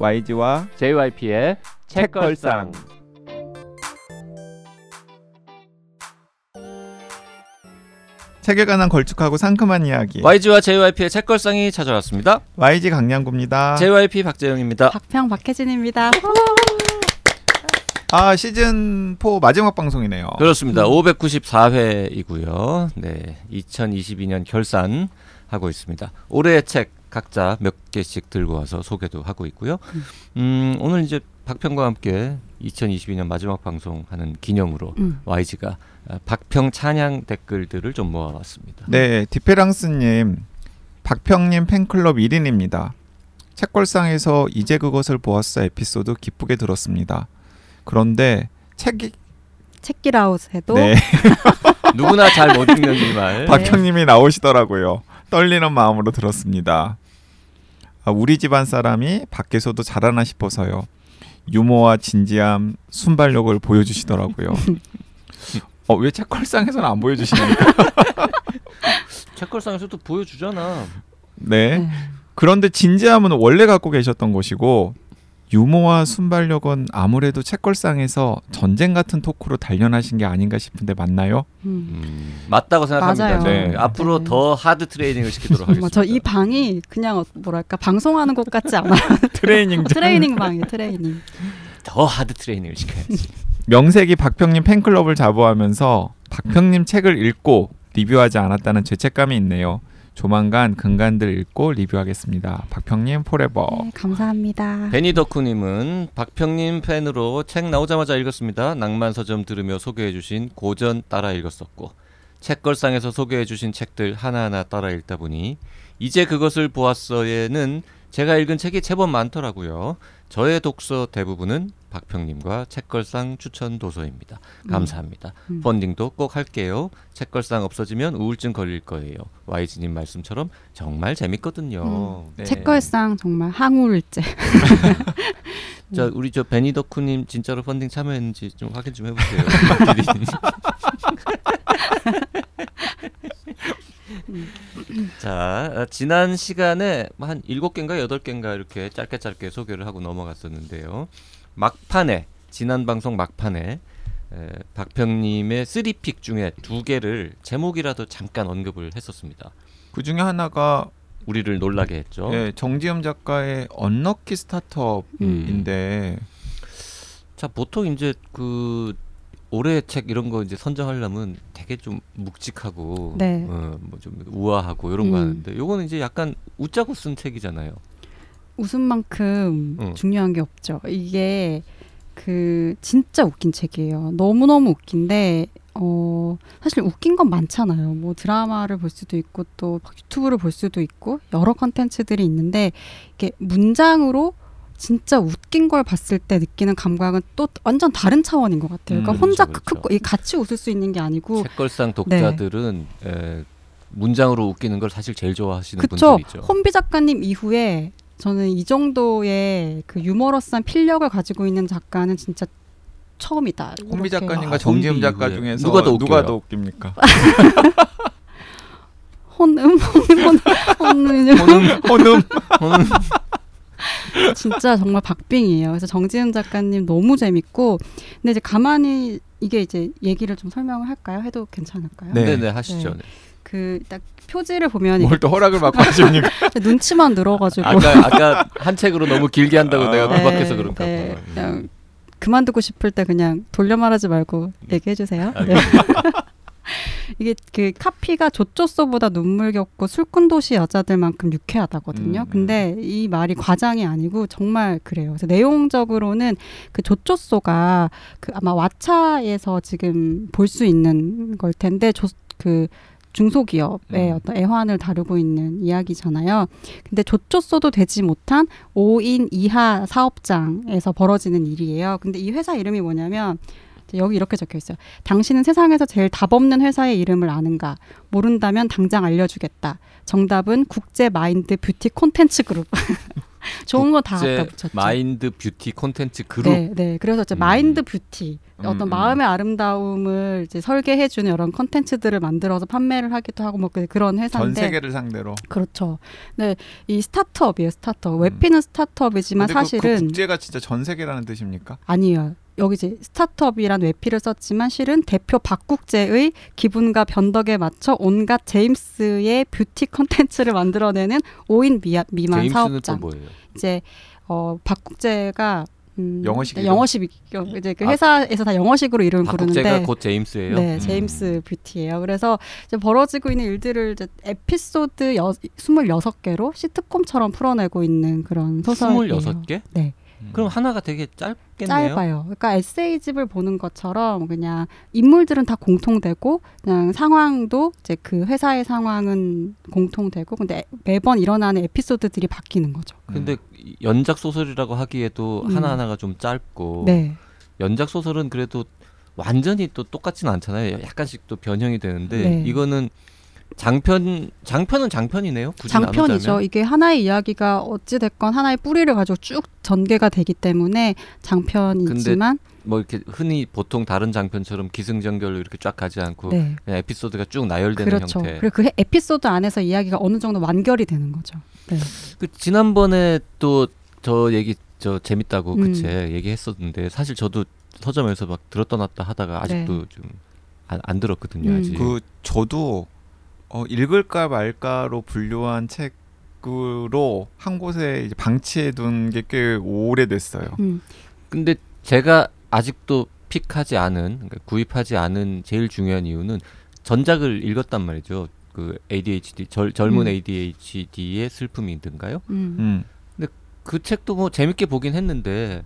YG와 JYP의 책걸상. 책에 관한 걸쭉하고 상큼한 이야기 YG와 JYP의 책걸상이 찾아왔습니다. YG 강량구입니다. JYP 박재영입니다. 박평 박혜진입니다. 아 시즌 4 마지막 방송이네요. 그렇습니다. 594회이고요. 네, 2022년 결산 하고 있습니다. 올해의 책 각자 몇 개씩 들고 와서 소개도 하고 있고요. 음, 오늘 이제 박평과 함께 2022년 마지막 방송하는 기념으로 음. YG가 아, 박평 찬양 댓글들을 좀 모아왔습니다. 네, 디페랑스님, 박평님 팬클럽 1인입니다. 책걸상에서 이제 그것을 보았어 에피소드 기쁘게 들었습니다. 그런데 책이 책기라웃에도 네, 누구나 잘 못 읽는 이 말. 박형님이 나오시더라고요. 떨리는 마음으로 들었습니다. 아, 우리 집안 사람이 밖에서도 잘하나 싶어서요. 유머와 진지함, 순발력을 보여주시더라고요. 어, 왜 책걸상에서는 안 보여주시니까? 책걸상에서도 보여주잖아. 네. 네. 그런데 진지함은 원래 갖고 계셨던 것이고 유머와 순발력은 아무래도 책걸상에서 전쟁 같은 토크로 단련하신 게 아닌가 싶은데 맞나요? 음. 음, 맞다고 생각합니다. 맞아요. 네. 네. 앞으로 네. 더 하드 트레이닝을 시키도록 하겠습니다. 저 이 방이 그냥 어- 뭐랄까 방송하는 것 같지 않아요. 트레이닝 트레이닝 방이에요. 트레이닝. 더 하드 트레이닝을 시켜야지. 명색이 박평님 팬클럽을 자부하면서 박평님 책을 읽고 리뷰하지 않았다는 죄책감이 있네요. 조만간 근간들 읽고 리뷰하겠습니다. 박평님 forever. 네, 감사합니다. 베니 덕후님은 박평님 팬으로 책 나오자마자 읽었습니다. 낭만 서점 들으며 소개해주신 고전 따라 읽었었고 책걸상에서 소개해주신 책들 하나하나 따라 읽다 보니 이제 그것을 보았어에는 제가 읽은 책이 제법 많더라고요. 저의 독서 대부분은 박평님과 책걸상 추천 도서입니다. 감사합니다. 음. 펀딩도 꼭 할게요. 책걸상 없어지면 우울증 걸릴 거예요. YG님 말씀처럼 정말 재밌거든요. 네. 책걸상 정말 항우울제. 자 우리 저 베니더쿠님 진짜로 펀딩 참여했는지 좀 확인 좀 해보세요. 자 어, 지난 시간에 뭐한 일곱 개인가 여덟 개인가 이렇게 짧게 짧게 소개를 하고 넘어갔었는데요. 막판에 지난 방송 막판에 에, 박평님의 쓰리픽 중에 두 개를 제목이라도 잠깐 언급을 했었습니다. 그 중에 하나가 우리를 놀라게 했죠. 예, 정지음 작가의 언럭키 스타트업인데 자 보통 이제 그 올해 책 이런 거 이제 선정하려면 되게 좀 묵직하고 네. 어, 뭐좀 우아하고 이런 거 음. 하는데 요거는 이제 약간 웃자고 쓴 책이잖아요. 웃음만큼 응. 중요한 게 없죠. 이게 그 진짜 웃긴 책이에요. 너무 너무 웃긴데 어 사실 웃긴 건 많잖아요. 뭐 드라마를 볼 수도 있고 또 유튜브를 볼 수도 있고 여러 컨텐츠들이 있는데 이게 문장으로 진짜 웃긴 걸 봤을 때 느끼는 감각은 또 완전 다른 차원인 것 같아요. 그러니까 음, 혼자 그렇죠, 크크 그렇죠. 이 같이 웃을 수 있는 게 아니고 책걸상 독자들은 에, 문장으로 웃기는 걸 사실 제일 좋아하시는 그쵸. 분들이죠. 혼비 작가님 이후에 저는 이 정도의 그 유머러스한 필력을 가지고 있는 작가는 진짜 처음이다. 홍비 이렇게. 작가님과 아, 정지음 작가 중에서 누가 더? 누가 더 웃깁니까? 혼음 혼음 혼음 혼음 혼음 혼음 진짜 정말 박빙이에요. 그래서 정지은 작가님 너무 재밌고 근데 이제 가만히 이게 이제 얘기를 좀 설명을 할까요? 해도 괜찮을까요? 네. 네네 하시죠. 네. 그 딱 표지를 보면 뭘 또 허락을 받고 하십니까? 이게 눈치만 늘어가지고 아까 아까 한 책으로 너무 길게 한다고 아. 내가 네, 구박해서 그런가 네, 봐. 음. 그냥 그만두고 싶을 때 그냥 돌려 말하지 말고 얘기해 주세요. 네. 이게 그 카피가 조조소보다 눈물겹고 술꾼 도시 여자들만큼 유쾌하다거든요. 음. 근데 이 말이 과장이 아니고 정말 그래요. 그래서 내용적으로는 그 조조소가 그 아마 왓챠에서 지금 볼 수 있는 걸 텐데 조, 그 중소기업의 음. 어떤 애환을 다루고 있는 이야기잖아요. 근데 좋좋소도 되지 못한 5인 이하 사업장에서 벌어지는 일이에요. 근데 이 회사 이름이 뭐냐면 여기 이렇게 적혀 있어요. 당신은 세상에서 제일 답 없는 회사의 이름을 아는가? 모른다면 당장 알려주겠다. 정답은 국제 마인드 뷰티 콘텐츠 그룹. 좋은 거 다 갖다 붙였죠. 마인드 뷰티 콘텐츠 그룹. 네, 네. 그래서 이제 음. 마인드 뷰티 음, 어떤 음. 마음의 아름다움을 이제 설계해 주는 이런 컨텐츠들을 만들어서 판매를 하기도 하고 뭐 그- 그런 전 회사인데 세계를 상대로. 그렇죠. 네, 이 스타트업이에요, 스타트업. 외피는 스타트업이지만 근데 그- 그 사실은 국제가 진짜 전 세계라는 뜻입니까? 아니에요. 여기 이제 스타트업이란 외피를 썼지만 실은 대표 박국제의 기분과 변덕에 맞춰 온갖 제임스의 뷰티 컨텐츠를 만들어내는 5인 미야, 미만 사업장. 뭐예요? 이제 어 박국제가 음, 영어식이죠? 영어식 이제 그 아, 회사에서 다 영어식으로 이름을 박국제가 부르는데 곧 제임스예요. 네, 음. 제임스 뷰티예요. 그래서 이제 벌어지고 있는 일들을 이제 에피소드 여, 26개로 시트콤처럼 풀어내고 있는 그런 소설이에요. 26개? 네. 음. 그럼 하나가 되게 짧겠네요. 짧아요. 그러니까 에세이집을 보는 것처럼 그냥 인물들은 다 공통되고 그냥 상황도 이제 그 회사의 상황은 공통되고 근데 매번 일어나는 에피소드들이 바뀌는 거죠. 근데 이 연작 소설이라고 하기에도 음. 하나하나가 좀 짧고 네. 연작 소설은 그래도 완전히 또 똑같지는 않잖아요. 약간씩 또 변형이 되는데 네. 이거는 장편 장편은 장편이네요. 굳이 장편이죠. 나누자면. 이게 하나의 이야기가 어찌 됐건 하나의 뿌리를 가지고 쭉 전개가 되기 때문에 장편이지만 뭐 이렇게 흔히 보통 다른 장편처럼 기승전결로 이렇게 쫙 가지 않고 네. 그냥 에피소드가 쭉 나열되는 그렇죠. 형태. 그리고 그 해- 에피소드 안에서 이야기가 어느 정도 완결이 되는 거죠. 네. 그 지난번에 또 저 얘기 저 재밌다고 음. 그책 얘기했었는데 사실 저도 서점에서 막 들었다 놨다 하다가 아직도 좀안 안 들었거든요. 음. 아직. 그 저도 어, 읽을까 말까로 분류한 책으로 한 곳에 이제 방치해 둔 게 꽤 오래됐어요. 음. 근데 제가 아직도 픽하지 않은 그러니까 구입하지 않은 제일 중요한 이유는 전작을 읽었단 말이죠. 그 ADHD 젊, 젊은 음. ADHD의 슬픔이든가요? 음. 음. 그 책도 뭐 재밌게 보긴 했는데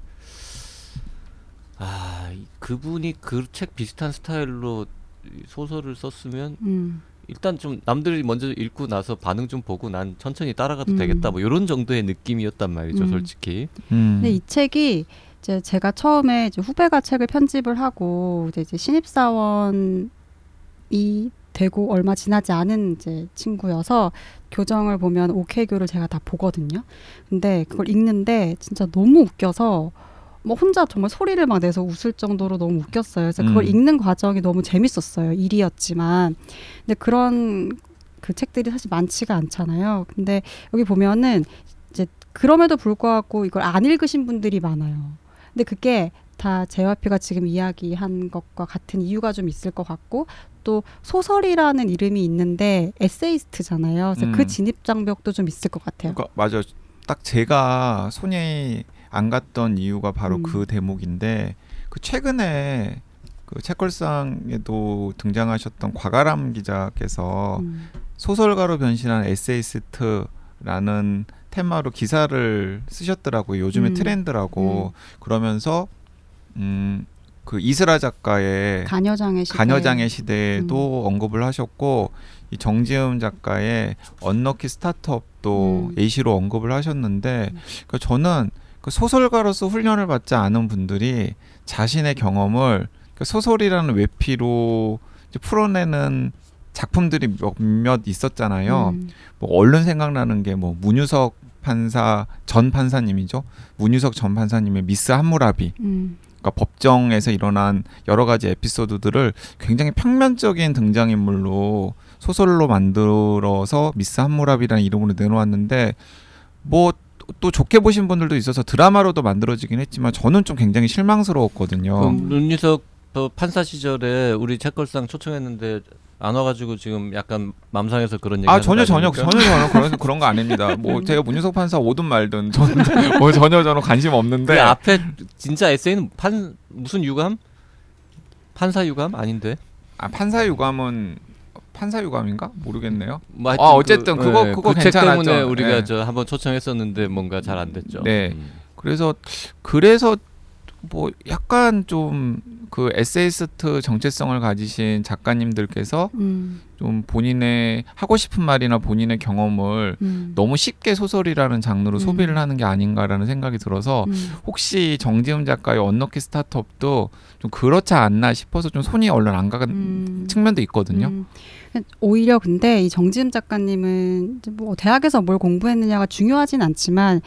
아 이- 그분이 그 책 비슷한 스타일로 이 소설을 썼으면 음. 일단 좀 남들이 먼저 읽고 나서 반응 좀 보고 난 천천히 따라가도 음. 되겠다 뭐 이런 정도의 느낌이었단 말이죠 음. 솔직히 음. 근데 이 책이 이제 제가 처음에 이제 후배가 책을 편집을 하고 이제, 이제 신입사원이 되고 얼마 지나지 않은 이제 친구여서 교정을 보면 오케이교를 제가 다 보거든요. 근데 그걸 읽는데 진짜 너무 웃겨서 뭐 혼자 정말 소리를 막 내서 웃을 정도로 너무 웃겼어요. 그래서 그걸 음. 읽는 과정이 너무 재밌었어요. 일이었지만. 근데 그런 그 책들이 사실 많지가 않잖아요. 근데 여기 보면은 이제 그럼에도 불구하고 이걸 안 읽으신 분들이 많아요. 근데 그게 다 JYP가 지금 이야기한 것과 같은 이유가 좀 있을 것 같고 또 소설이라는 이름이 있는데 에세이스트잖아요. 그래서 음. 그 진입 장벽도 좀 있을 것 같아요. 그러니까 맞아. 딱 제가 손이 안 갔던 이유가 바로 음. 그 대목인데 그 최근에 그 책걸상에도 등장하셨던 곽아람 기자께서 음. 소설가로 변신한 에세이스트라는 테마로 기사를 쓰셨더라고요. 요즘에 음. 트렌드라고 그러면서 음, 그 이스라 작가의 가녀장의 시대. 가녀장의 시대도 음. 언급을 하셨고 이 정지음 작가의 언럭키 스타트업도 음. 예시로 언급을 하셨는데 그러니까 저는 그 소설가로서 훈련을 받지 않은 분들이 자신의 경험을 그 소설이라는 외피로 풀어내는 작품들이 몇몇 있었잖아요. 음. 뭐 얼른 생각나는 게 뭐 문유석 판사 전 판사님이죠. 문유석 전 판사님의 미스 함무라비. 음. 그러니까 법정에서 일어난 여러 가지 에피소드들을 굉장히 평면적인 등장인물로 소설로 만들어서 미스 함무라비라는 이름으로 내놓았는데 뭐 또 좋게 보신 분들도 있어서 드라마로도 만들어지긴 했지만 저는 좀 굉장히 실망스러웠거든요. 어, 판사 시절에 우리 책걸상 초청했는데 안 와가지고 지금 약간 맘상해서 그런 얘기 아 전혀 거 전혀? 전혀 전혀 그런 그런 거 아닙니다. 뭐 제가 문유석 판사 오든 말든 저는 뭐 전혀 저는 관심 없는데 그 앞에 진짜 에세이는 판 무슨 유감? 판사 유감 아닌데? 아, 판사 유감은 판사 유감인가 모르겠네요. 뭐 아, 하여튼 어쨌든 그거- 그거 그책 괜찮았죠. 때문에 우리가 네. 저 한번 초청했었는데 뭔가 잘 안 됐죠. 네. 음. 그래서 그래서 뭐 약간 좀 그 에세이스트 정체성을 가지신 작가님들께서 음. 좀 본인의 하고 싶은 말이나 본인의 경험을 음. 너무 쉽게 소설이라는 장르로 음. 소비를 하는 게 아닌가라는 생각이 들어서 음. 혹시 정지음 작가의 언럭키 스타트업도 좀 그렇지 않나 싶어서 좀 손이 얼른 안 가는 음. 측면도 있거든요. 음. 오히려 근데 이 정지음 작가님은 뭐 대학에서 뭘 공부했느냐가 중요하진 않지만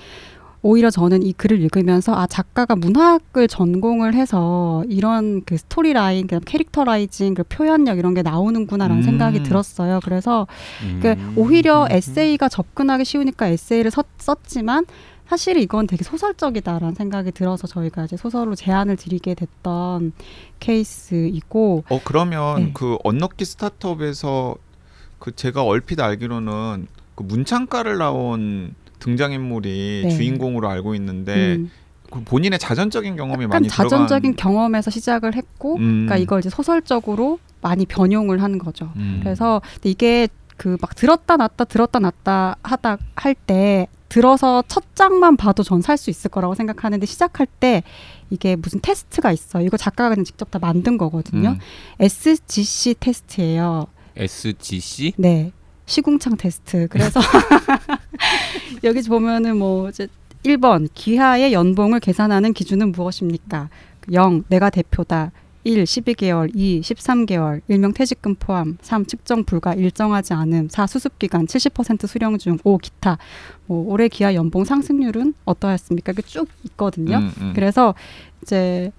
오히려 저는 이 글을 읽으면서 아 작가가 문학을 전공을 해서 이런 그 story line, 그 characterizing, 그 표현력 이런 게 나오는구나라는 음. 생각이 들었어요. 그래서 음. 그 오히려 에세이가 접근하기 쉬우니까 에세이를 썼, 썼지만 사실 이건 되게 소설적이다라는 생각이 들어서 저희가 이제 소설로 제안을 드리게 됐던 케이스이고 어 그러면 네. 그 언럭키 스타트업에서 그 제가 얼핏 알기로는 그 문창가를 나온 등장인물이 네. 주인공으로 알고 있는데 음, 그 본인의 자전적인 경험이 많이 자전적인 들어간 경험에서 시작을 했고 음. 그러니까 이걸 이제 소설적으로 많이 변용을 한 거죠. 음. 그래서 이게 그 막 들었다 놨다 들었다 놨다 하다 할 때 들어서 첫 장만 봐도 전 살 수 있을 거라고 생각하는데 시작할 때 이게 무슨 테스트가 있어. 요 이거 작가가 그냥 직접 다 만든 거거든요. 음. SGC 테스트예요. SGC 네. 시궁창 테스트. 그래서 여기 보면은 뭐 이제 1번 기하의 연봉을 계산하는 기준은 무엇입니까? 0 내가 대표다. 1 12개월, 2 13개월, 일명 퇴직금 포함, 3 측정 불가, 일정하지 않음, 4 수습 기간, 70% 수령 중, 5 기타. 뭐 올해 기하 연봉 상승률은 어떠했습니까? 이게 쭉 있거든요. 음, 음. 그래서 이제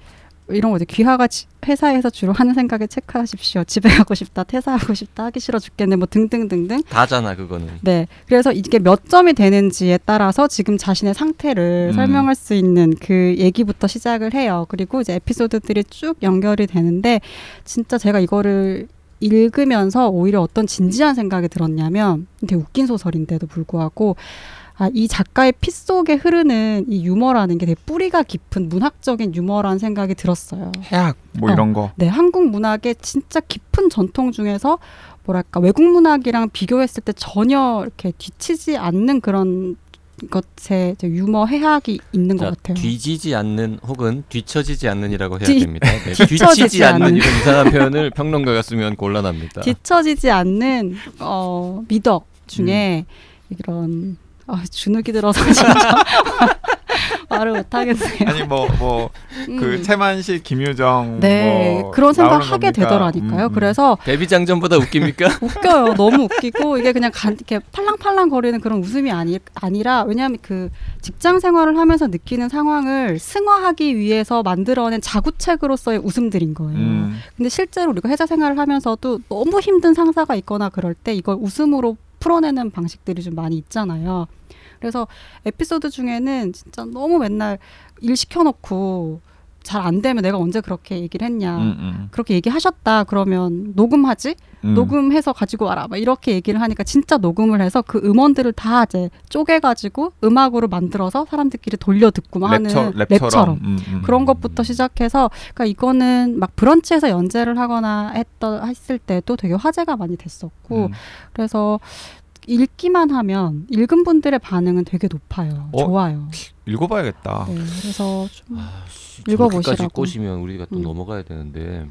이런 거죠. 귀하가 지- 회사에서 주로 하는 생각에 체크하십시오. 집에 가고 싶다, 퇴사하고 싶다, 하기 싫어 죽겠네, 뭐 등등등등. 다잖아 그거는. 네. 그래서 이게 몇 점이 되는지에 따라서 지금 자신의 상태를 음. 설명할 수 있는 그 얘기부터 시작을 해요. 그리고 이제 에피소드들이 쭉 연결이 되는데 진짜 제가 이거를 읽으면서 오히려 어떤 진지한 생각이 들었냐면 되게 웃긴 소설인데도 불구하고 아, 이 작가의 피 속에 흐르는 이 유머라는 게 되게 뿌리가 깊은 문학적인 유머라는 생각이 들었어요. 해악 뭐 어. 이런 거. 네, 한국 문학의 진짜 깊은 전통 중에서 뭐랄까 외국 문학이랑 비교했을 때 전혀 이렇게 뒤치지 않는 그런 것에 유머 해학이 있는 것 자, 같아요. 뒤지지 않는 혹은 뒤처지지 않는이라고 해야 뒤- 됩니다. 네, 뒤처지지 않는. 이런 이상한 표현을 평론가가 쓰면 곤란합니다. 뒤처지지 않는 어, 미덕 중에 음. 이런 아, 주눅이 들어서 진짜 말을 못 하겠네요. 아니 뭐뭐그 음. 채만식 김유정 네, 뭐 그런 생각 하게 겁니까? 되더라니까요. 음, 음. 그래서 데뷔장전보다 웃깁니까? 웃겨요. 너무 웃기고 이게 그냥 간, 이렇게 팔랑팔랑 거리는 그런 웃음이 아니, 아니라 왜냐하면 그 직장 생활을 하면서 느끼는 상황을 승화하기 위해서 만들어낸 자구책으로서의 웃음들인 거예요. 음. 근데 실제로 우리가 회사 생활을 하면서도 너무 힘든 상사가 있거나 그럴 때 이걸 웃음으로 풀어내는 방식들이 좀 많이 있잖아요. 그래서 에피소드 중에는 진짜 너무 맨날 일 시켜놓고 잘 안 되면 내가 언제 그렇게 얘기를 했냐. 음, 음. 그렇게 얘기하셨다 그러면 녹음하지? 음. 녹음해서 가지고 와라. 막 이렇게 얘기를 하니까 진짜 녹음을 해서 그 음원들을 다 이제 쪼개가지고 음악으로 만들어서 사람들끼리 돌려 듣고 하는 랩처, 랩처럼, 랩처럼. 음, 음. 그런 것부터 시작해서 그러니까 이거는 막 브런치에서 연재를 하거나 했던 했을 때도 되게 화제가 많이 됐었고 음. 그래서 읽기만 하면 읽은 분들의 반응은 되게 높아요. 어? 좋아요. 읽어봐야겠다. 네, 그래서 좀 아, 씨, 읽어보시라고. 꼬시면 우리가 또 음. 넘어가야 되는데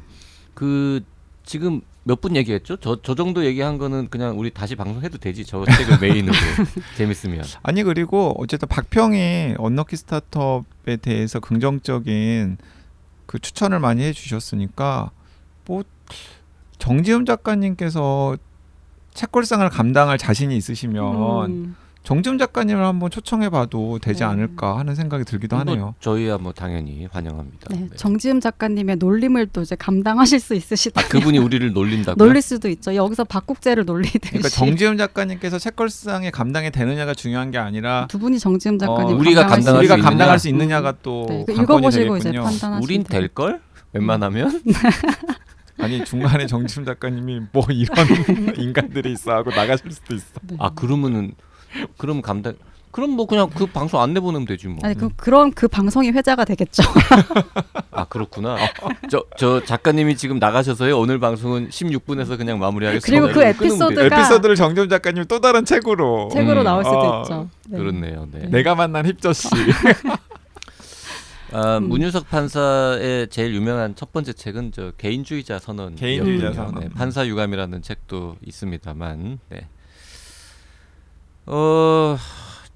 그 지금 몇 분 얘기했죠? 저, 저 정도 얘기한 거는 그냥 우리 다시 방송해도 되지. 저 책을 메인으로 재밌으면. 아니 그리고 어쨌든 박평이 언럭키 스타트업에 대해서 긍정적인 그 추천을 많이 해주셨으니까 뭐 정지음 작가님께서 책걸상을 감당할 자신이 있으시면 음, 정지음 작가님을 한번 초청해봐도 되지 네. 않을까 하는 생각이 들기도 하네요. 뭐 저희야 뭐 당연히 환영합니다. 네, 네. 정지음 작가님의 놀림을 또 이제 감당하실 수 있으시다. 아, 그분이 우리를 놀린다고요? 놀릴 수도 있죠. 여기서 박국재를 놀리듯이. 그러니까 정지음 작가님께서 책걸상에 감당이 되느냐가 중요한 게 아니라 두 분이 정지음 작가님 어, 우리가 감당할 우리가 수 있느냐. 감당할 수 있느냐가 또 네, 그 관건이 읽어보시고 이제 되겠군요. 판단하시면 우린. 될 걸? 웬만하면 아니 중간에 정지음 작가님이 뭐 이런 인간들이 있어 하고 나가실 수도 있어. 네. 아 그러면은 그럼 감당 그럼 뭐 그냥 그 방송 안 내보내면 되지 뭐. 아니 그 그럼 그 방송이 회자가 되겠죠. 아 그렇구나. 저저 작가님이 지금 나가셔서요. 오늘 방송은 16분에서 그냥 마무리하겠습니다. 그리고 그 끊으면 에피소드가-. 에피소드를 정지음 작가님 또 다른 책으로 책으로 음. 나올 수도 어, 있죠. 네. 그렇네요. 네. 내가 만난 힙저 씨. 아, 음. 문유석 판사의 제일 유명한 첫 번째 책은 저 개인주의자 선언. 개인주의자 선언. 네, 판사 유감이라는 책도 있습니다만. 네. 어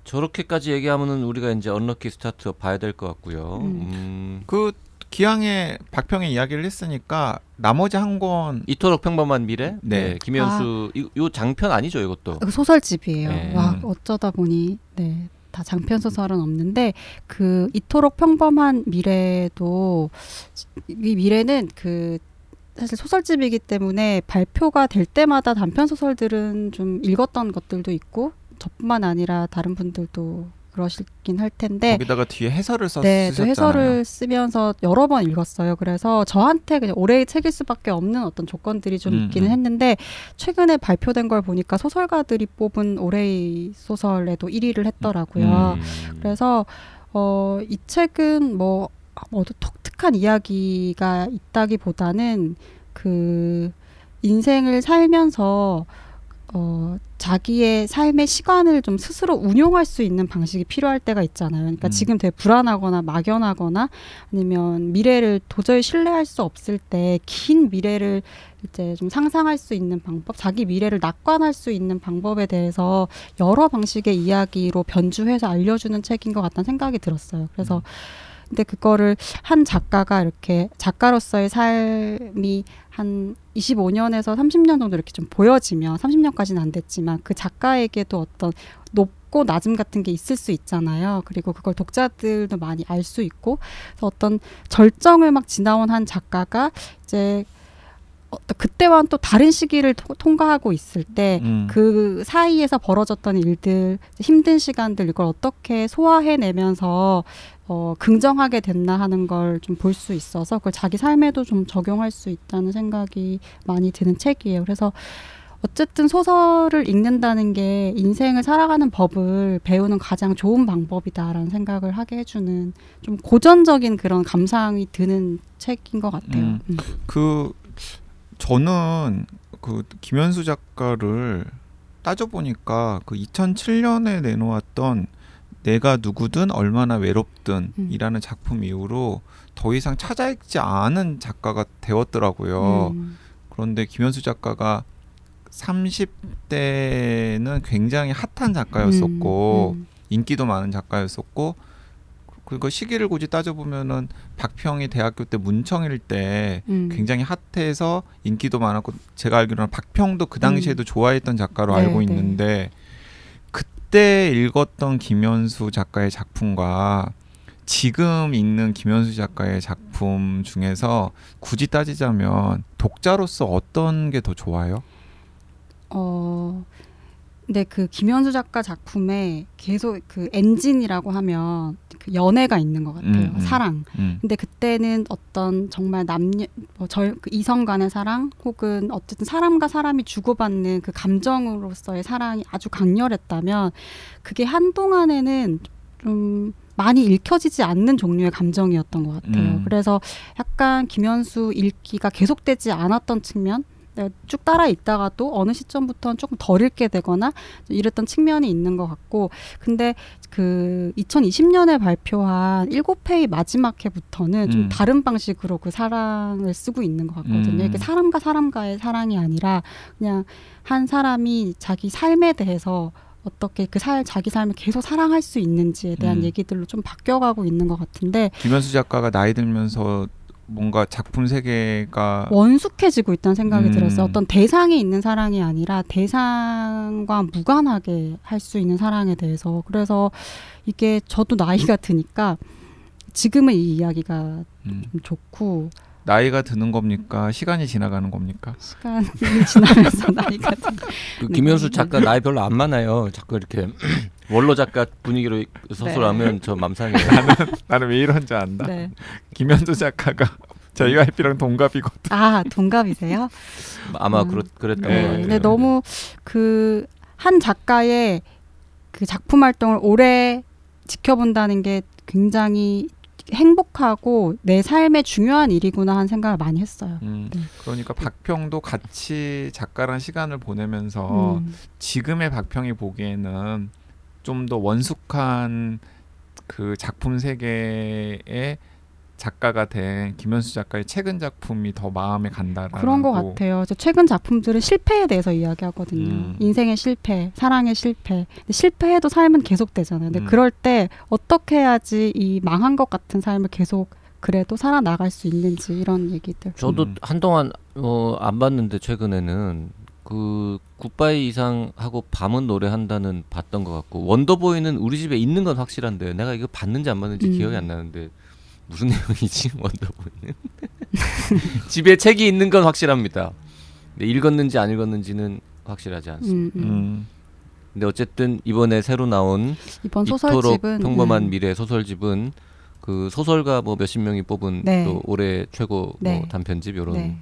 저렇게까지 얘기하면은 우리가 이제 언럭키 스타트 봐야 될 것 같고요. 음. 음. 그 기왕에 박평의 이야기를 했으니까 나머지 한 권 이토록 평범한 미래. 네. 네. 김연수 이, 요 장편 아니죠 이것도. 그 소설집이에요. 네. 와 음. 어쩌다 보니 네 다 장편 소설은 없는데 그 이토록 평범한 미래도 이 미래는 그 사실 소설집이기 때문에 발표가 될 때마다 단편 소설들은 좀 읽었던 것들도 있고 저뿐만 아니라 다른 분들도 그러시긴 할 텐데 거기다가 뒤에 해설을 써 네, 또 쓰셨잖아요. 해설을 쓰면서 여러 번 읽었어요. 그래서 저한테 그냥 올해의 책일 수밖에 없는 어떤 조건들이 좀 음, 있기는 음. 했는데 최근에 발표된 걸 보니까 소설가들이 뽑은 올해의 소설에도 1위를 했더라고요. 음. 그래서 어, 이 책은 뭐 뭐도 독특한 이야기가 있다기보다는 그 인생을 살면서 어, 자기의 삶의 시간을 좀 스스로 운용할 수 있는 방식이 필요할 때가 있잖아요. 그러니까 음. 지금 되게 불안하거나 막연하거나 아니면 미래를 도저히 신뢰할 수 없을 때 긴 미래를 이제 좀 상상할 수 있는 방법, 자기 미래를 낙관할 수 있는 방법에 대해서 여러 방식의 이야기로 변주해서 알려주는 책인 것 같다는 생각이 들었어요. 그래서 근데 그거를 한 작가가 이렇게 작가로서의 삶이 한 25년에서 30년 정도 이렇게 좀 보여지면 30년까지는 안 됐지만 그 작가에게도 어떤 높고 낮음 같은 게 있을 수 있잖아요. 그리고 그걸 독자들도 많이 알 수 있고 그래서 어떤 절정을 막 지나온 한 작가가 이제 어떤 그때와는 또 다른 시기를 토- 통과하고 있을 때 음. 그 사이에서 벌어졌던 일들, 힘든 시간들 이걸 어떻게 소화해내면서 어, 긍정하게 됐나 하는 걸 좀 볼 수 있어서 그걸 자기 삶에도 좀 적용할 수 있다는 생각이 많이 드는 책이에요. 그래서 어쨌든 소설을 읽는다는 게 인생을 살아가는 법을 배우는 가장 좋은 방법이다라는 생각을 하게 해주는 좀 고전적인 그런 감상이 드는 책인 것 같아요. 음. 음. 그 저는 그 김현수 작가를 따져 보니까 그 2007년에 내놓았던 내가 누구든 얼마나 음. 외롭든이라는 작품 이후로 더 이상 찾아 읽지 않은 작가가 되었더라고요. 음. 그런데 김현수 작가가 30대는 굉장히 핫한 작가였었고 음, 인기도 많은 작가였었고 그거 시기를 굳이 따져 보면은 박평이 대학교 때 문청일 때 음. 굉장히 핫해서 인기도 많았고 제가 알기로는 박평도 그 당시에도 좋아했던 작가로 음. 네, 알고 네. 있는데 그때 읽었던 김현수 작가의 작품과 지금 읽는 김현수 작가의 작품 중에서 굳이 따지자면 독자로서 어떤 게 더 좋아요? 어, 근데 그 김현수 작가 작품에 계속 그 엔진이라고 하면 그 연애가 있는 것 같아요. 음, 음. 사랑. 음. 근데 그때는 어떤 정말 남녀, 뭐 절, 그 이성 간의 사랑 혹은 어쨌든 사람과 사람이 주고받는 그 감정으로서의 사랑이 아주 강렬했다면 그게 한동안에는 좀 많이 읽혀지지 않는 종류의 감정이었던 것 같아요. 음. 그래서 약간 김현수 읽기가 계속되지 않았던 측면 쭉 따라 읽다가도 어느 시점부터는 조금 덜 읽게 되거나 이랬던 측면이 있는 것 같고 근데 그 2020년에 발표한 일곱 회의 마지막 회부터는 좀 음. 다른 방식으로 그 사랑을 쓰고 있는 것 같거든요. 음. 이게 사람과 사람과의 사랑이 아니라 그냥 한 사람이 자기 삶에 대해서 어떻게 그 살, 자기 삶을 계속 사랑할 수 있는지에 대한 음. 얘기들로 좀 바뀌어가고 있는 것 같은데 김현수 작가가 나이 들면서 뭔가 작품 세계가 원숙해지고 있다는 생각이 음. 들었어요. 어떤 대상이 있는 사랑이 아니라 대상과 무관하게 할 수 있는 사랑에 대해서. 그래서 이게 저도 나이가 드니까 지금은 이 이야기가 음. 좀 좋고 나이가 드는 겁니까? 시간이 지나가는 겁니까? 시간이 지나면서 나이가 드그 네. 김현수 작가 나이 별로 안 많아요. 자꾸 이렇게 원로 작가 분위기로 소설하면 저 맘상해요. 나는 왜 이런지 안다. 네. 김현수 작가가 저희 와이프랑 동갑이거든. 아 동갑이세요? 아마 음. 그렇, 그랬던 네. 것 같아요. 근데 너무 그 한 작가의 그 작품 활동을 오래 지켜본다는 게 굉장히 행복하고 내 삶에 중요한 일이구나 하는 생각을 많이 했어요. 음, 네. 그러니까 박평도 같이 작가랑 시간을 보내면서 음. 지금의 박평이 보기에는 좀 더 원숙한 그 작품 세계의 작가가 된 김현수 작가의 최근 작품이 더 마음에 간다라고 그런 것 같아요. 저 최근 작품들은 실패에 대해서 이야기하거든요. 음. 인생의 실패, 사랑의 실패. 근데 실패해도 삶은 계속되잖아요. 근데 음. 그럴 때 어떻게 해야지 이 망한 것 같은 삶을 계속 그래도 살아나갈 수 있는지 이런 얘기들. 저도 음. 한동안 어, 안 봤는데 최근에는 그그 굿바이 이상 하고 밤은 노래한다는 봤던 것 같고 원더보이는 우리 집에 있는 건 확실한데 내가 이거 봤는지 안 봤는지 음. 기억이 안 나는데 무슨 내용이지 원더보이는 집에 책이 있는 건 확실합니다. 근데 읽었는지 안 읽었는지는 확실하지 않습니다. 음, 음. 음. 근데 어쨌든 이번에 새로 나온 이번 소설집은 평범한 음, 미래 소설집은 그 소설가 뭐 몇십 명이 뽑은 네. 또 올해 최고 네. 뭐 단편집 이런 네,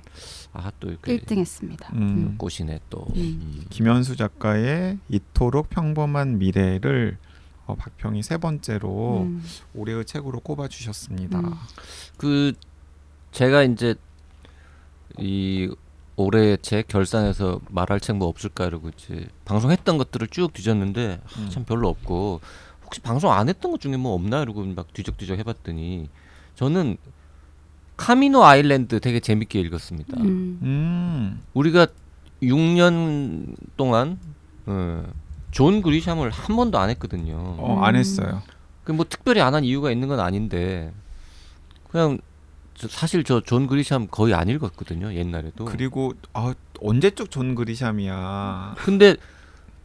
아또 이렇게 1등했습니다. 음. 꽃이네 또. 음. 음. 김현수 작가의 이토록 평범한 미래를 어, 박평이 세 번째로 음. 올해의 책으로 꼽아 주셨습니다. 음. 그 제가 이제 이 올해 책 결산해서 말할 책 뭐 없을까 이러고 이제 방송했던 것들을 쭉 뒤졌는데 아, 음. 참 별로 없고 혹시 방송 안 했던 것 중에 뭐 없나 이러고 막 뒤적뒤적 해봤더니 저는 카미노 아일랜드 되게 재밌게 읽었습니다. 음. 음. 우리가 6년 동안 어, 존 그리샴을 한 번도 안 했거든요. 어, 안 음. 했어요. 그뭐 특별히 안 한 이유가 있는 건 아닌데 그냥 저 사실 저 존 그리샴 거의 안 읽었거든요 옛날에도. 그리고 아, 언제적 존 그리샴이야. 근데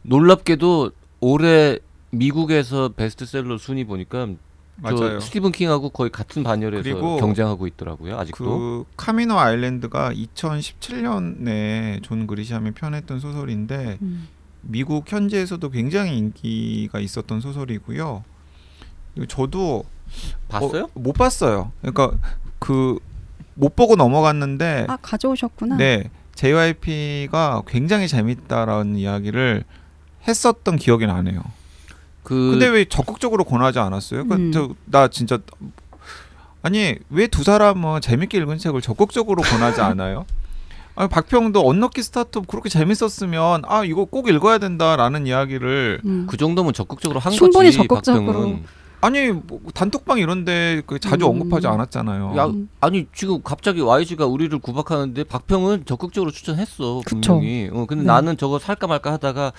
놀랍게도 올해 미국에서 베스트셀러 순위 보니까 맞아요. 저 스티븐 킹하고 거의 같은 반열에서 그리고 경쟁하고 있더라고요 아직도. 그 카미노 아일랜드가 2017년에 존 그리샴이 펴냈던 소설인데 음. 미국 현지에서도 굉장히 인기가 있었던 소설이고요. 저도 봤어요? 어, 못 봤어요. 그러니까 그 못 보고 넘어갔는데 아 가져오셨구나. 네 JYP가 굉장히 재밌다라는 이야기를 했었던 기억이 나네요. 그 근데 왜 적극적으로 권하지 않았어요? 그, 음. 저, 나 진짜 아니 왜 두 사람은 재밌게 읽은 책을 적극적으로 권하지 않아요? 아, 박평도 언럭키 스타트업 그렇게 재밌었으면 아 이거 꼭 읽어야 된다라는 이야기를 음. 그 정도면 적극적으로 한 충분히 거지 적극적으로. 박병은. 아니 뭐 단톡방 이런데 그 자주 음. 언급하지 않았잖아요. 야, 음. 아니 지금 갑자기 YG가 우리를 구박하는데 박평은 적극적으로 추천했어 그쵸. 분명히. 어, 근데 네. 나는 저거 살까 말까 하다가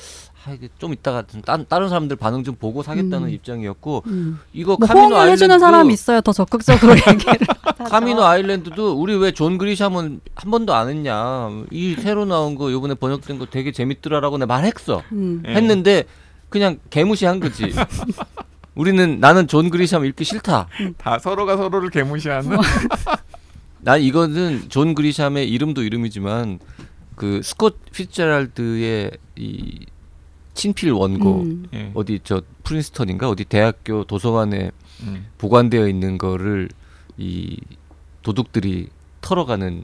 아 이게 좀 이따가 좀 딴, 다른 사람들 반응 좀 보고 사겠다는 음. 입장이었고 음. 이거 뭐 카미노 아일랜드 해주는 사람이 있어야 더 적극적으로 얘기를. 카미노 아일랜드도 우리 왜 존 그리샴은 한 번도 안 했냐 이 새로 나온 거 요번에 번역된 거 되게 재밌더라라고 내가 말했어 음. 예. 했는데 그냥 개무시한 거지 우리는 나는 존 그리샴 읽기 싫다 다 서로가 서로를 개무시하는. 난 이거는 존 그리샴의 이름도 이름이지만 그 스콧 피츠제랄드의 이 친필 원고 음. 예. 어디 저 프린스턴인가 어디 대학교 도서관에 음. 보관되어 있는 거를 이 도둑들이 털어가는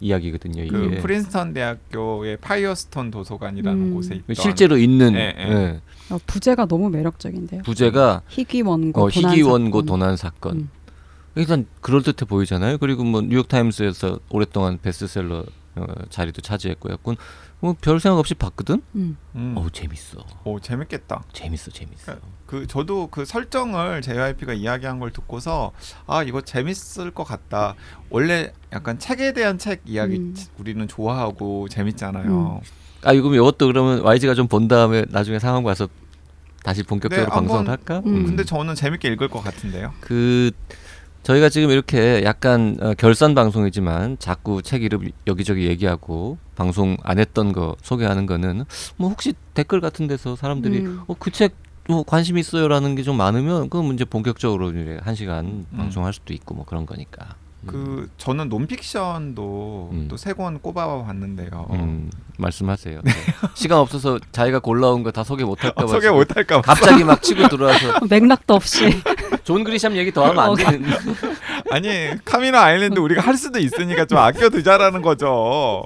이야기거든요. 이게 그 프린스턴 대학교의 파이어스톤 도서관이라는 음. 곳에 있던 실제로 있는 예, 예. 예. 어, 부제가 너무 매력적인데요. 부제가 희귀 원고, 어, 도난 희귀 원고. 도난 사건. 음. 일단 그럴 듯해 보이잖아요. 그리고 뭐 뉴욕 타임스에서 오랫동안 베스트셀러 어, 자리도 차지했고 했군. 뭐별 생각 없이 봤거든. 음. 음. 어우 재밌어. 오 재밌겠다. 재밌어 재밌어. 그 저도 그 설정을 JYP가 이야기한 걸 듣고서 아 이거 재밌을 것 같다. 원래 약간 책에 대한 책 이야기 음. 우리는 좋아하고 재밌잖아요. 아 이거 이것도 그러면 YG가 좀 본 다음에 나중에 상황 봐서 다시 본격적으로 네, 방송을 할까? 음. 근데 저는 재밌게 읽을 것 같은데요. 그 저희가 지금 이렇게 약간 어, 결산 방송이지만 자꾸 책 이름 여기저기 얘기하고 방송 안 했던 거 소개하는 거는 뭐 혹시 댓글 같은 데서 사람들이 음. 어그책 뭐 관심 있어요라는 게 좀 많으면 그건 문제 본격적으로 이제 한 시간 음. 방송할 수도 있고 뭐 그런 거니까. 그 저는 논픽션도 음. 또세 권 꼽아 봤는데요. 음, 말씀하세요. 네. 시간 없어서 자기가 골라온 거 다 소개 못 할까 봐. 소개 지금 못할까 봐. 갑자기 막 치고 들어와서 맥락도 없이. 존 그리샴 얘기 더 하면 안 어, 되는. 아니 카미노 아일랜드 우리가 할 수도 있으니까 좀 아껴두자라는 거죠.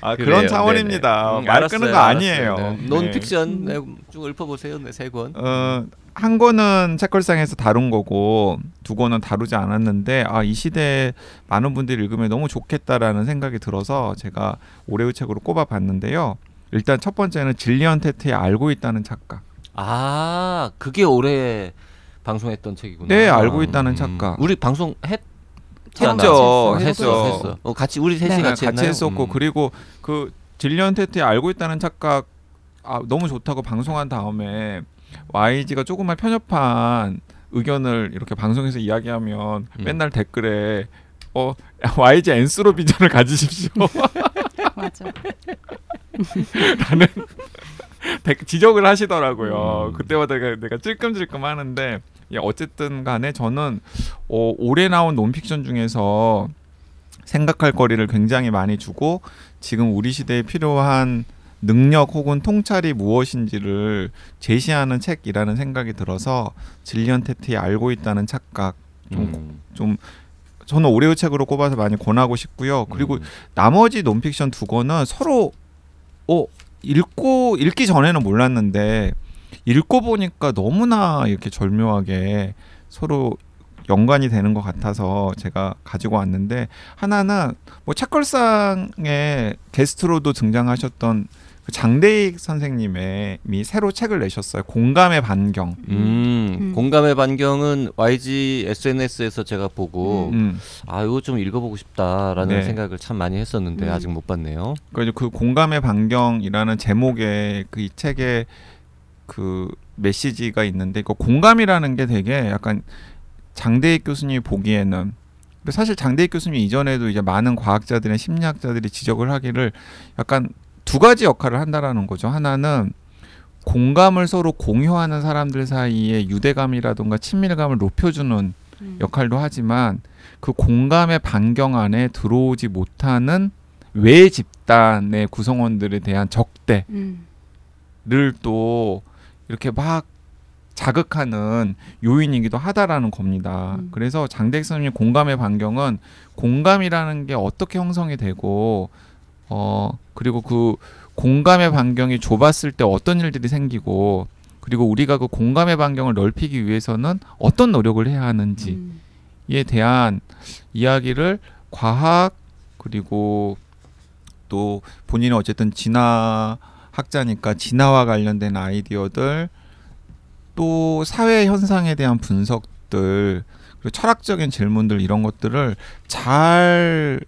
아 그래요. 그런 차원입니다. 음, 말 알았어요, 끄는 거 아니에요. 알았어요. 네. 네. 논픽션 네, 쭉 읊어보세요. 네, 세 권. 어, 한 권은 책걸상에서 다룬 거고 두 권은 다루지 않았는데 아 이 시대에 많은 분들이 읽으면 너무 좋겠다라는 생각이 들어서 제가 올해의 책으로 꼽아봤는데요. 일단 첫 번째는 질리언 테트의 알고 있다는 착각. 아 그게 올해 방송했던 책이구나. 네, 알고 있다는 착각. 우리 방송 했. 했죠, 했어, 했죠. 했어. 어, 같이 우리 셋이 네. 같이, 같이 했나요? 했었고 음. 그리고 그 질리언 테트의 알고 있다는 착각 아, 너무 좋다고 방송한 다음에 YG가 조금만 편협한 의견을 이렇게 방송에서 이야기하면 음. 맨날 댓글에 어 YG 엔스로 비전을 가지십시오. 맞아. 라는 댓- 지적을 하시더라고요. 음. 그때마다 내가, 내가 찔끔찔끔 하는데 예, 어쨌든 간에 저는 어, 올해 나온 논픽션 중에서 생각할 거리를 굉장히 많이 주고 지금 우리 시대에 필요한 능력 혹은 통찰이 무엇인지를 제시하는 책이라는 생각이 들어서 질리언 테트의 알고 있다는 착각 좀 음. 좀 저는 올해의 책으로 꼽아서 많이 권하고 싶고요. 그리고 음. 나머지 논픽션 두 권은 서로 어 읽고 읽기 전에는 몰랐는데 읽고 보니까 너무나 이렇게 절묘하게 서로 연관이 되는 것 같아서 제가 가지고 왔는데 하나는 뭐 책걸상에 게스트로도 등장하셨던 그 장대익 선생님의 미 새로 책을 내셨어요. 공감의 반경. 음, 음. 공감의 반경은 YG SNS에서 제가 보고 음. 아 이거 좀 읽어보고 싶다라는 네. 생각을 참 많이 했었는데 음. 아직 못 봤네요. 그래서 그 공감의 반경이라는 제목의 그 이 책의 그 메시지가 있는데 그 공감이라는 게 되게 약간 장대익 교수님이 보기에는 사실 장대익 교수님 이전에도 이제 많은 과학자들의 심리학자들이 지적을 하기를 약간 두 가지 역할을 한다라는 거죠. 하나는 공감을 서로 공유하는 사람들 사이에 유대감이라든가 친밀감을 높여주는 음. 역할도 하지만 그 공감의 반경 안에 들어오지 못하는 외 집단의 구성원들에 대한 적대를 음. 또 이렇게 막 자극하는 요인이기도 하다라는 겁니다. 음. 그래서 장대익 선생님 공감의 반경은 공감이라는 게 어떻게 형성이 되고 어 그리고 그 공감의 반경이 좁았을 때 어떤 일들이 생기고 그리고 우리가 그 공감의 반경을 넓히기 위해서는 어떤 노력을 해야 하는지 음. 에 대한 이야기를 과학 그리고 또 본인은 어쨌든 진화 학자니까 진화와 관련된 아이디어들 또 사회 현상에 대한 분석들 그리고 철학적인 질문들 이런 것들을 잘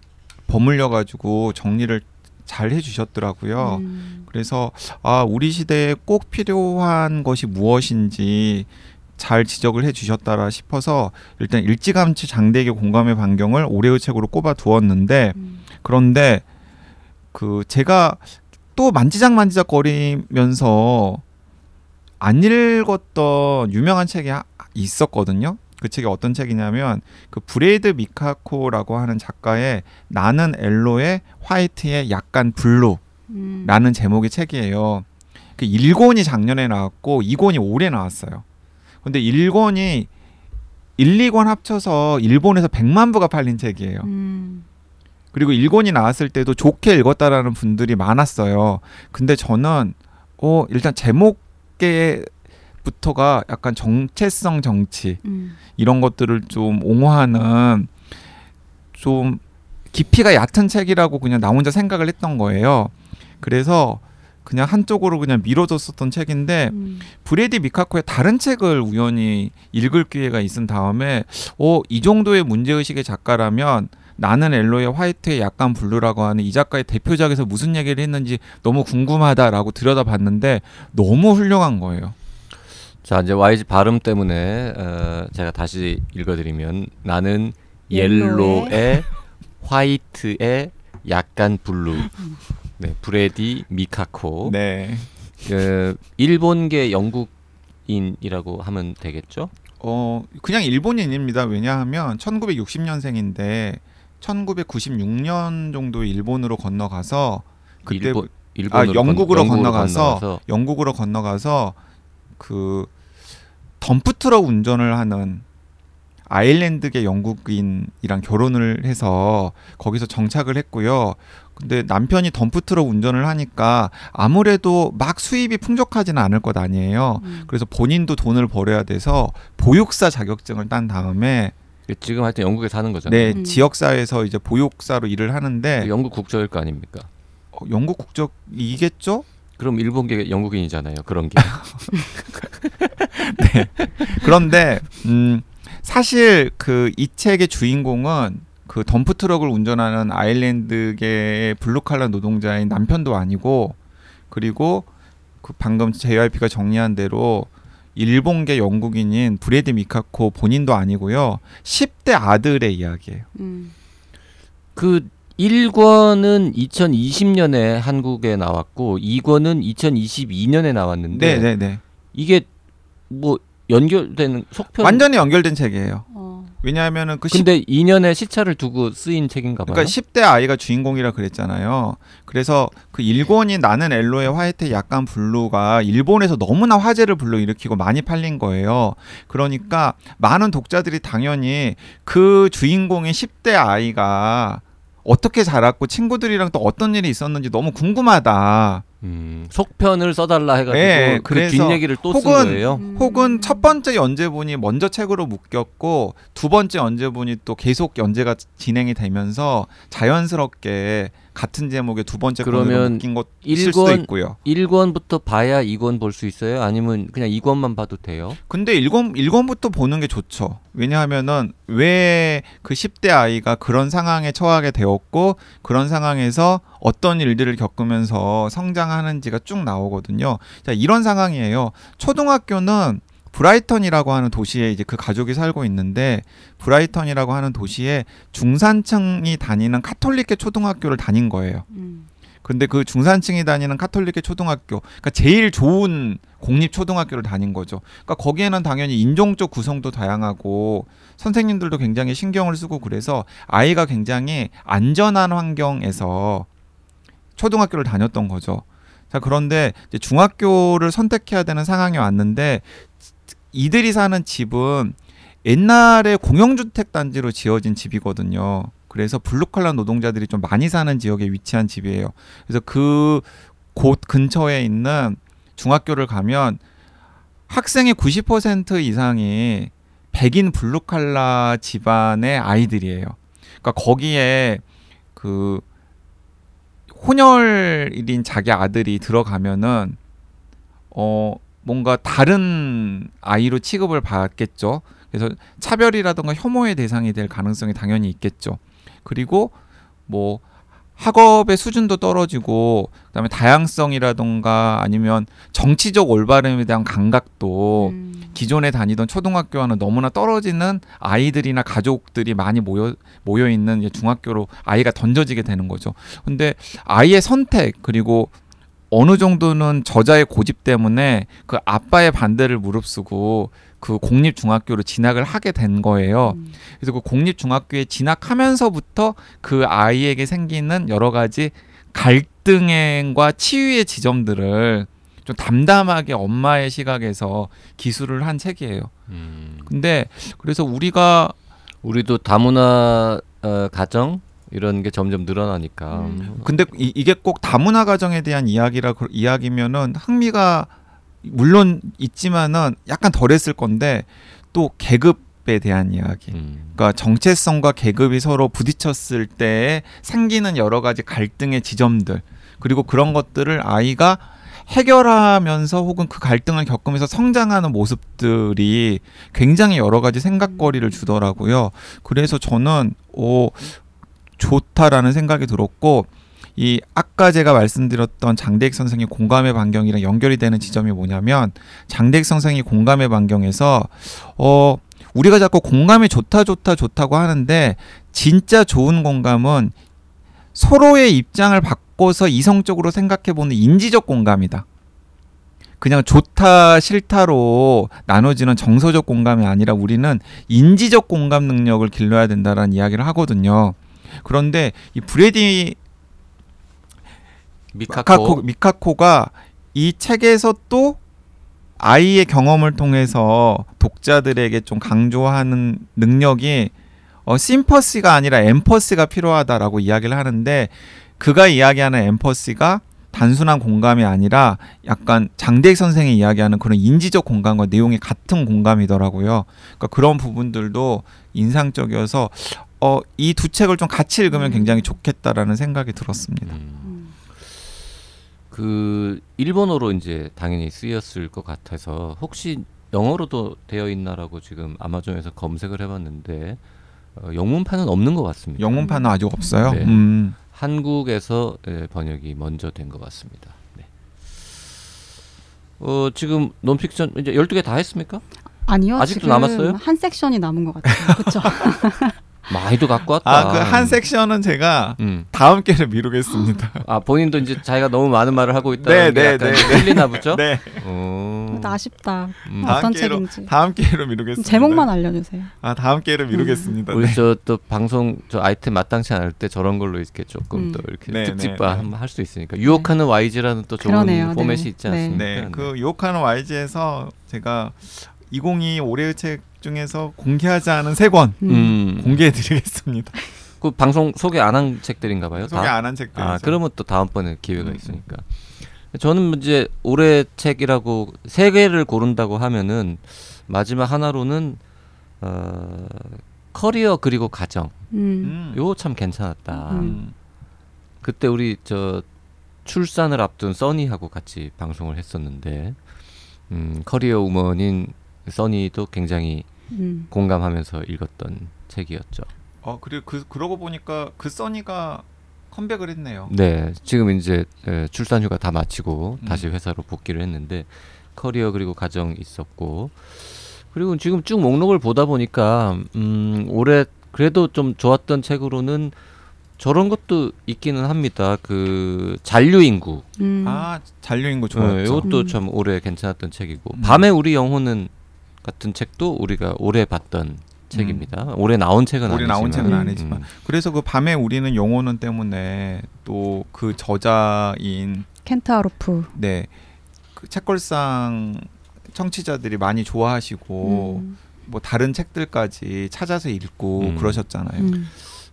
버물려 가지고 정리를 잘 해주셨더라고요. 음. 그래서 아 우리 시대에 꼭 필요한 것이 무엇인지 잘 지적을 해주셨다라 싶어서 일단 일찌감치 장대익의 공감의 반경을 올해의 책으로 꼽아 두었는데 음. 그런데 그 제가 또 만지작 만지작 거리면서 안 읽었던 유명한 책이 하- 있었거든요. 그 책이 어떤 책이냐면 그 브래디 미카코라고 하는 작가의 나는 옐로에 화이트에 약간 블루 음. 라는 제목의 책이에요. 그 1권이 작년에 나왔고 2권이 올해 나왔어요. 근데 1권이 1, 2권 합쳐서 일본에서 100만 부가 팔린 책이에요. 음. 그리고 1권이 나왔을 때도 좋게 읽었다라는 분들이 많았어요. 근데 저는 어 일단 제목계부터가 약간 정체성 정치 음. 이런 것들을 좀 옹호하는 좀 깊이가 얕은 책이라고 그냥 나 혼자 생각을 했던 거예요. 그래서 그냥 한쪽으로 그냥 밀어뒀었던 책인데 음. 브래디 미카코의 다른 책을 우연히 읽을 기회가 있은 다음에 어, 이 정도의 문제의식의 작가라면 나는 옐로에 화이트에 약간 블루라고 하는 이 작가의 대표작에서 무슨 얘기를 했는지 너무 궁금하다라고 들여다봤는데 너무 훌륭한 거예요. 자 이제 YG 발음 때문에 어, 제가 다시 읽어드리면 나는 옐로에 화이트에 약간 블루. 네, 브래디 미카코. 네. 그 일본계 영국인이라고 하면 되겠죠? 어 그냥 일본인입니다. 왜냐하면 1960년생인데 1996년 정도 일본으로 건너가서 그때 일본 아 일본으로 영국으로 건- 건너가서, 건너가서 영국으로 건너가서 그 덤프트럭 운전을 하는 아일랜드계 영국인이랑 결혼을 해서 거기서 정착을 했고요. 근데 남편이 덤프트럭 운전을 하니까 아무래도 막 수입이 풍족하지는 않을 것 아니에요. 음. 그래서 본인도 돈을 벌어야 돼서 보육사 자격증을 딴 다음에 지금 하여튼 영국에 사는 거잖아요. 네 음. 지역사회에서 이제 보육사로 일을 하는데 영국 국적일 거 아닙니까? 어, 영국 국적이겠죠? 그럼 일본계 영국인이잖아요. 그런 게. 그런데 음, 사실 그 이 책의 주인공은 그 덤프 트럭을 운전하는 아일랜드계의 블루칼라 노동자인 남편도 아니고 그리고 그 방금 JYP가 정리한 대로 일본계 영국인인 브래디 미카코 본인도 아니고요. 10대 아들의 이야기예요. 음. 그 1권은 2020년에 한국에 나왔고 2권은 2022년에 나왔는데 네, 네, 네. 이게 뭐 연결되는 속편 완전히 연결된 책이에요. 어. 왜냐하면은 그 10, 근데 2년의 시차를 두고 쓰인 책인가 봐요. 그러니까 10대 아이가 주인공이라 그랬잖아요. 그래서 그 일본인 나는 엘로의 화이트 약간 블루가 일본에서 너무나 화제를 불러일으키고 많이 팔린 거예요. 그러니까 많은 독자들이 당연히 그 주인공인 10대 아이가 어떻게 자랐고 친구들이랑 또 어떤 일이 있었는지 너무 궁금하다. 음, 속편을 써달라 해가지고 예, 그 뒷얘기를 또쓴 혹은 거예요. 음. 혹은 첫 번째 연재분이 먼저 책으로 묶였고 두 번째 연재분이 또 계속 연재가 진행이 되면서 자연스럽게 같은 제목의 두 번째 그러면 묶인 것 있을 수도 일권- 있고요. 1권부터 봐야 2권 볼 수 있어요? 아니면 그냥 2권만 봐도 돼요? 근데 일권 일권부터 보는 게 좋죠. 왜냐하면은 왜 그 10대 아이가 그런 상황에 처하게 되었고 그런 상황에서 어떤 일들을 겪으면서 성장하는지가 쭉 나오거든요. 자, 이런 상황이에요. 초등학교는 브라이턴이라고 하는 도시에 이제 그 가족이 살고 있는데 브라이턴이라고 하는 도시에 중산층이 다니는 카톨릭계 초등학교를 다닌 거예요. 음. 근데 그 중산층이 다니는 카톨릭계 초등학교, 그러니까 제일 좋은 공립 초등학교를 다닌 거죠. 그러니까 거기에는 당연히 인종적 구성도 다양하고 선생님들도 굉장히 신경을 쓰고 그래서 아이가 굉장히 안전한 환경에서 초등학교를 다녔던 거죠. 자 그런데 이제 중학교를 선택해야 되는 상황이 왔는데 이들이 사는 집은 옛날에 공영주택 단지로 지어진 집이거든요. 그래서 블루칼라 노동자들이 좀 많이 사는 지역에 위치한 집이에요. 그래서 그 곳 근처에 있는 중학교를 가면 학생의 90% 이상이 백인 블루칼라 집안의 아이들이에요. 그러니까 거기에 그 혼혈인 자기 아들이 들어가면은 어 뭔가 다른 아이로 취급을 받겠죠. 그래서 차별이라던가 혐오의 대상이 될 가능성이 당연히 있겠죠. 그리고 뭐 학업의 수준도 떨어지고 그다음에 다양성이라던가 아니면 정치적 올바름에 대한 감각도 음. 기존에 다니던 초등학교와는 너무나 떨어지는 아이들이나 가족들이 많이 모여 모여 있는 중학교로 아이가 던져지게 되는 거죠. 근데 아이의 선택 그리고 어느 정도는 저자의 고집 때문에 그 아빠의 반대를 무릅쓰고 그 공립 중학교로 진학을 하게 된 거예요. 음. 그래서 그 공립 중학교에 진학하면서부터 그 아이에게 생기는 여러 가지 갈등과 치유의 지점들을 좀 담담하게 엄마의 시각에서 기술을 한 책이에요. 음. 근데 그래서 우리가 우리도 다문화 어, 가정 이런 게 점점 늘어나니까 음. 근데 이, 이게 꼭 다문화 가정에 대한 이야기라 그- 이야기면은 흥미가 물론 있지만은 약간 덜했을 건데 또 계급에 대한 이야기. 음. 그러니까 정체성과 계급이 서로 부딪혔을 때 생기는 여러 가지 갈등의 지점들 그리고 그런 것들을 아이가 해결하면서 혹은 그 갈등을 겪으면서 성장하는 모습들이 굉장히 여러 가지 생각거리를 주더라고요. 그래서 저는 오 좋다라는 생각이 들었고 이 아까 제가 말씀드렸던 장대익 선생의 공감의 반경이랑 연결이 되는 지점이 뭐냐면 장대익 선생이 공감의 반경에서 어 우리가 자꾸 공감이 좋다 좋다 좋다고 하는데 진짜 좋은 공감은 서로의 입장을 바꿔서 이성적으로 생각해 보는 인지적 공감이다. 그냥 좋다 싫다로 나눠지는 정서적 공감이 아니라 우리는 인지적 공감 능력을 길러야 된다라는 이야기를 하거든요. 그런데 이 브레디 미카코, 미카코, 미카코 가 이 책에서 또 아이의 경험을 통해서 독자들에게 좀 강조하는 능력이 어, 심퍼시가 아니라 엠퍼시가 필요하다라고 이야기를 하는데 그가 이야기하는 엠퍼시가 단순한 공감이 아니라 약간 장대익 선생이 이야기하는 그런 인지적 공감과 내용이 같은 공감이더라고요. 그러니까 그런 부분들도 인상적이어서 어, 이 두 책을 좀 같이 읽으면 굉장히 좋겠다라는 생각이 들었습니다. 음. 음. 그 일본어로 이제 당연히 쓰였을 것 같아서 혹시 영어로도 되어 있나라고 지금 아마존에서 검색을 해봤는데 어, 영문판은 없는 것 같습니다. 영문판은 아직 없어요. 네. 음. 한국에서 예, 번역이 먼저 된 것 같습니다. 네. 어, 지금 논픽션 이제 12개 다 했습니까? 아니요. 아직도 지금 남았어요? 한 섹션이 남은 것 같아요. 그렇죠. 많이도 갖고 왔다. 아 그 한 섹션은 제가 음. 다음 기회를 미루겠습니다. 아 본인도 이제 자기가 너무 많은 말을 하고 있다. 네, 게 네, 약간 네, 틀리나 보죠. 네 어. 아쉽다. 음. 다음 어떤 기회로 책인지. 다음 기회로 미루겠습니다. 제목만 알려주세요. 아 다음 기회를 미루겠습니다. 우리 네. 저또 방송 저 아이템 마땅치 않을 때 저런 걸로 이렇게 조금 음. 또 이렇게 네, 특집화 네, 네. 한번 할수 있으니까 유혹하는 YG라는 또 좋은 그러네요, 포맷이 네. 있지 네. 않습니까? 네, 그 유혹하는 YG에서 제가 2022 올해의 책 중에서 공개하지 않은 세권 음. 음. 공개해드리겠습니다. 그 방송 소개 안 한 책들인가 봐요. 소개 다? 안한 책들. 아 그러면 또 다음번에 기회가 음, 있으니까. 저는 이제 올해 책이라고 세 개를 고른다고 하면은 마지막 하나로는 어, 커리어 그리고 가정 음. 음. 요 참 괜찮았다. 음. 그때 우리 저 출산을 앞둔 써니하고 같이 방송을 했었는데 음, 커리어 우먼인 써니도 굉장히 음. 공감하면서 읽었던 책이었죠. 어 그리고 그 그러고 보니까 그 써니가 컴백을 했네요. 네, 지금 이제 에, 출산휴가 다 마치고 음. 다시 회사로 복귀를 했는데 커리어 그리고 가정 있었고 그리고 지금 쭉 목록을 보다 보니까 음, 올해 그래도 좀 좋았던 책으로는 저런 것도 있기는 합니다. 그 잔류인구. 음. 아 잔류인구 네, 좋았죠. 이것도 음. 참 올해 괜찮았던 책이고 음. 밤에 우리 영혼은 같은 책도 우리가 올해 봤던 책입니다. 올해 나온 책은 음. 올해 아니지만. 나온 책은 음. 아니지만 그래서 그 밤에 우리는 영혼은 때문에 또 그 저자인 켄트 하루프. 네. 그 책걸상 청취자들이 많이 좋아하시고 음. 뭐 다른 책들까지 찾아서 읽고 음. 그러셨잖아요. 음.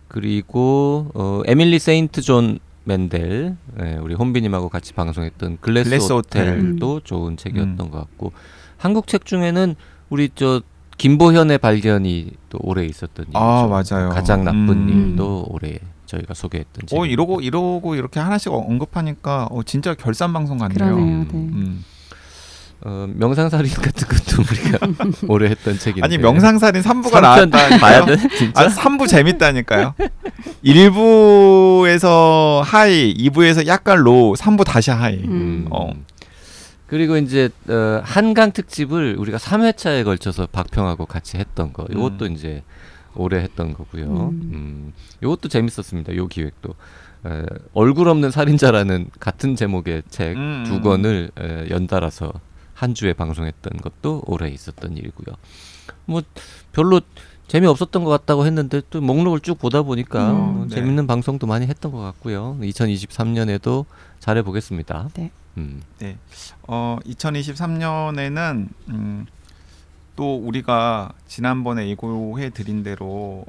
그리고 어, 에밀리 세인트 존 맨델 예, 우리 혼비님하고 같이 방송했던 글래스, 글래스 호텔. 호텔도 좋은 책이었던 음. 것 같고 한국 책 중에는 우리 저 김보현의 발견이 또 올해 있었던 아, 일이죠. 맞아요. 가장 나쁜 음. 일도 올해 저희가 소개했던 책. 어 이러고 이러고 이렇게 하나씩 언급하니까 어 진짜 결산 방송 같네요. 그러네요. 음. 네. 음. 어, 명상살인 같은 것도 우리가 올해 했던 책인데. 아니 명상살인 3부가 삼편 나왔다. 봐야 돼 진짜. 아 3부 재밌다니까요. 1부에서 high, 2부에서 약간 low, 3부 다시 high. 음. 어. 그리고 이제 어, 한강 특집을 우리가 3회차에 걸쳐서 박평하고 같이 했던 거. 이것도 음. 이제 올해 했던 거고요. 음. 음. 이것도 재밌었습니다. 요 기획도. 에, 얼굴 없는 살인자라는 같은 제목의 책두 음, 음. 권을 에, 연달아서 한 주에 방송했던 것도 올해 있었던 일이고요. 뭐 별로 재미 없었던 것 같다고 했는데 또 목록을 쭉 보다 보니까 음. 어, 네. 재밌는 방송도 많이 했던 것 같고요. 2023년에도 잘해 보겠습니다. 네. 음. 어 2023년에는 음, 또 우리가 지난번에 예고해 드린 대로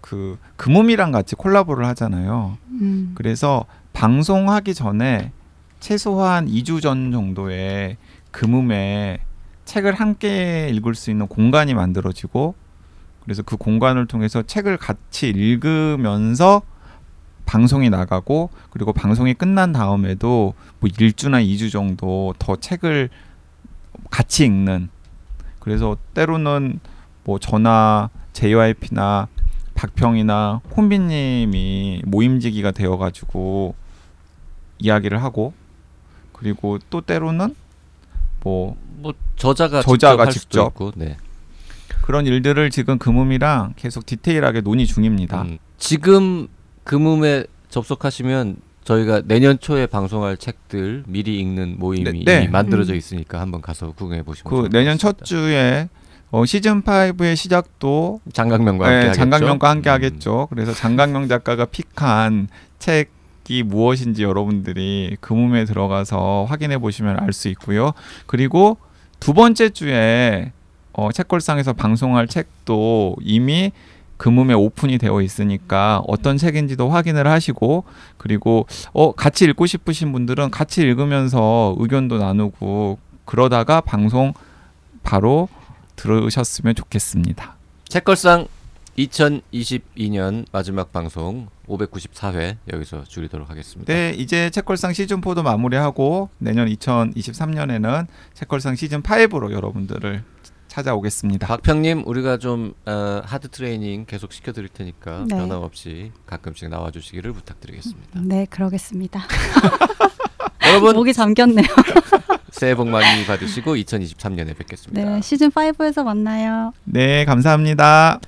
그 금음이랑 같이 콜라보를 하잖아요. 음. 그래서 방송하기 전에 최소한 2주 전 정도에 금음에 책을 함께 읽을 수 있는 공간이 만들어지고 그래서 그 공간을 통해서 책을 같이 읽으면서 방송이 나가고 그리고 방송이 끝난 다음에도 뭐 1주나 2주 정도 더 책을 같이 읽는 그래서 때로는 뭐 저나 JYP나 박평이나 콤비님이 모임지기가 되어가지고 이야기를 하고 그리고 또 때로는 뭐 뭐 저자가, 저자가 직접, 직접. 있고, 네. 그런 일들을 지금 금음이랑 계속 디테일하게 논의 중입니다. 음, 지금 금음에 접속하시면 저희가 내년 초에 방송할 책들 미리 읽는 모임이 네, 네. 이미 만들어져 음. 있으니까 한번 가서 구경해 보시면 그 내년 첫. 주에 어, 시즌 5의 시작도 장강명과 함께 네, 하겠죠. 장강명과 함께 음. 하겠죠. 그래서 장강명 작가가 픽한 책이 무엇인지 여러분들이 금음에 들어가서 확인해 보시면 알 수 있고요. 그리고 두 번째 주에 어, 책걸상에서 방송할 책도 이미 금음에 오픈이 되어 있으니까 어떤 책인지도 확인을 하시고 그리고 어 같이 읽고 싶으신 분들은 같이 읽으면서 의견도 나누고 그러다가 방송 바로 들으셨으면 좋겠습니다. 책걸상 2022년 마지막 방송 594회 여기서 줄이도록 하겠습니다. 네, 이제 책걸상 시즌 4도 마무리하고 내년 2023년에는 책걸상 시즌 5로 여러분들을 찾아오겠습니다. 박평님 우리가 좀 어, 하드 트레이닝 계속 시켜드릴 테니까 네. 변함없이 가끔씩 나와주시기를 부탁드리겠습니다. 네, 그러겠습니다. 여러분 목이 잠겼네요. 새해 복 많이 받으시고 2023년에 뵙겠습니다. 네, 시즌 5에서 만나요. 네, 감사합니다.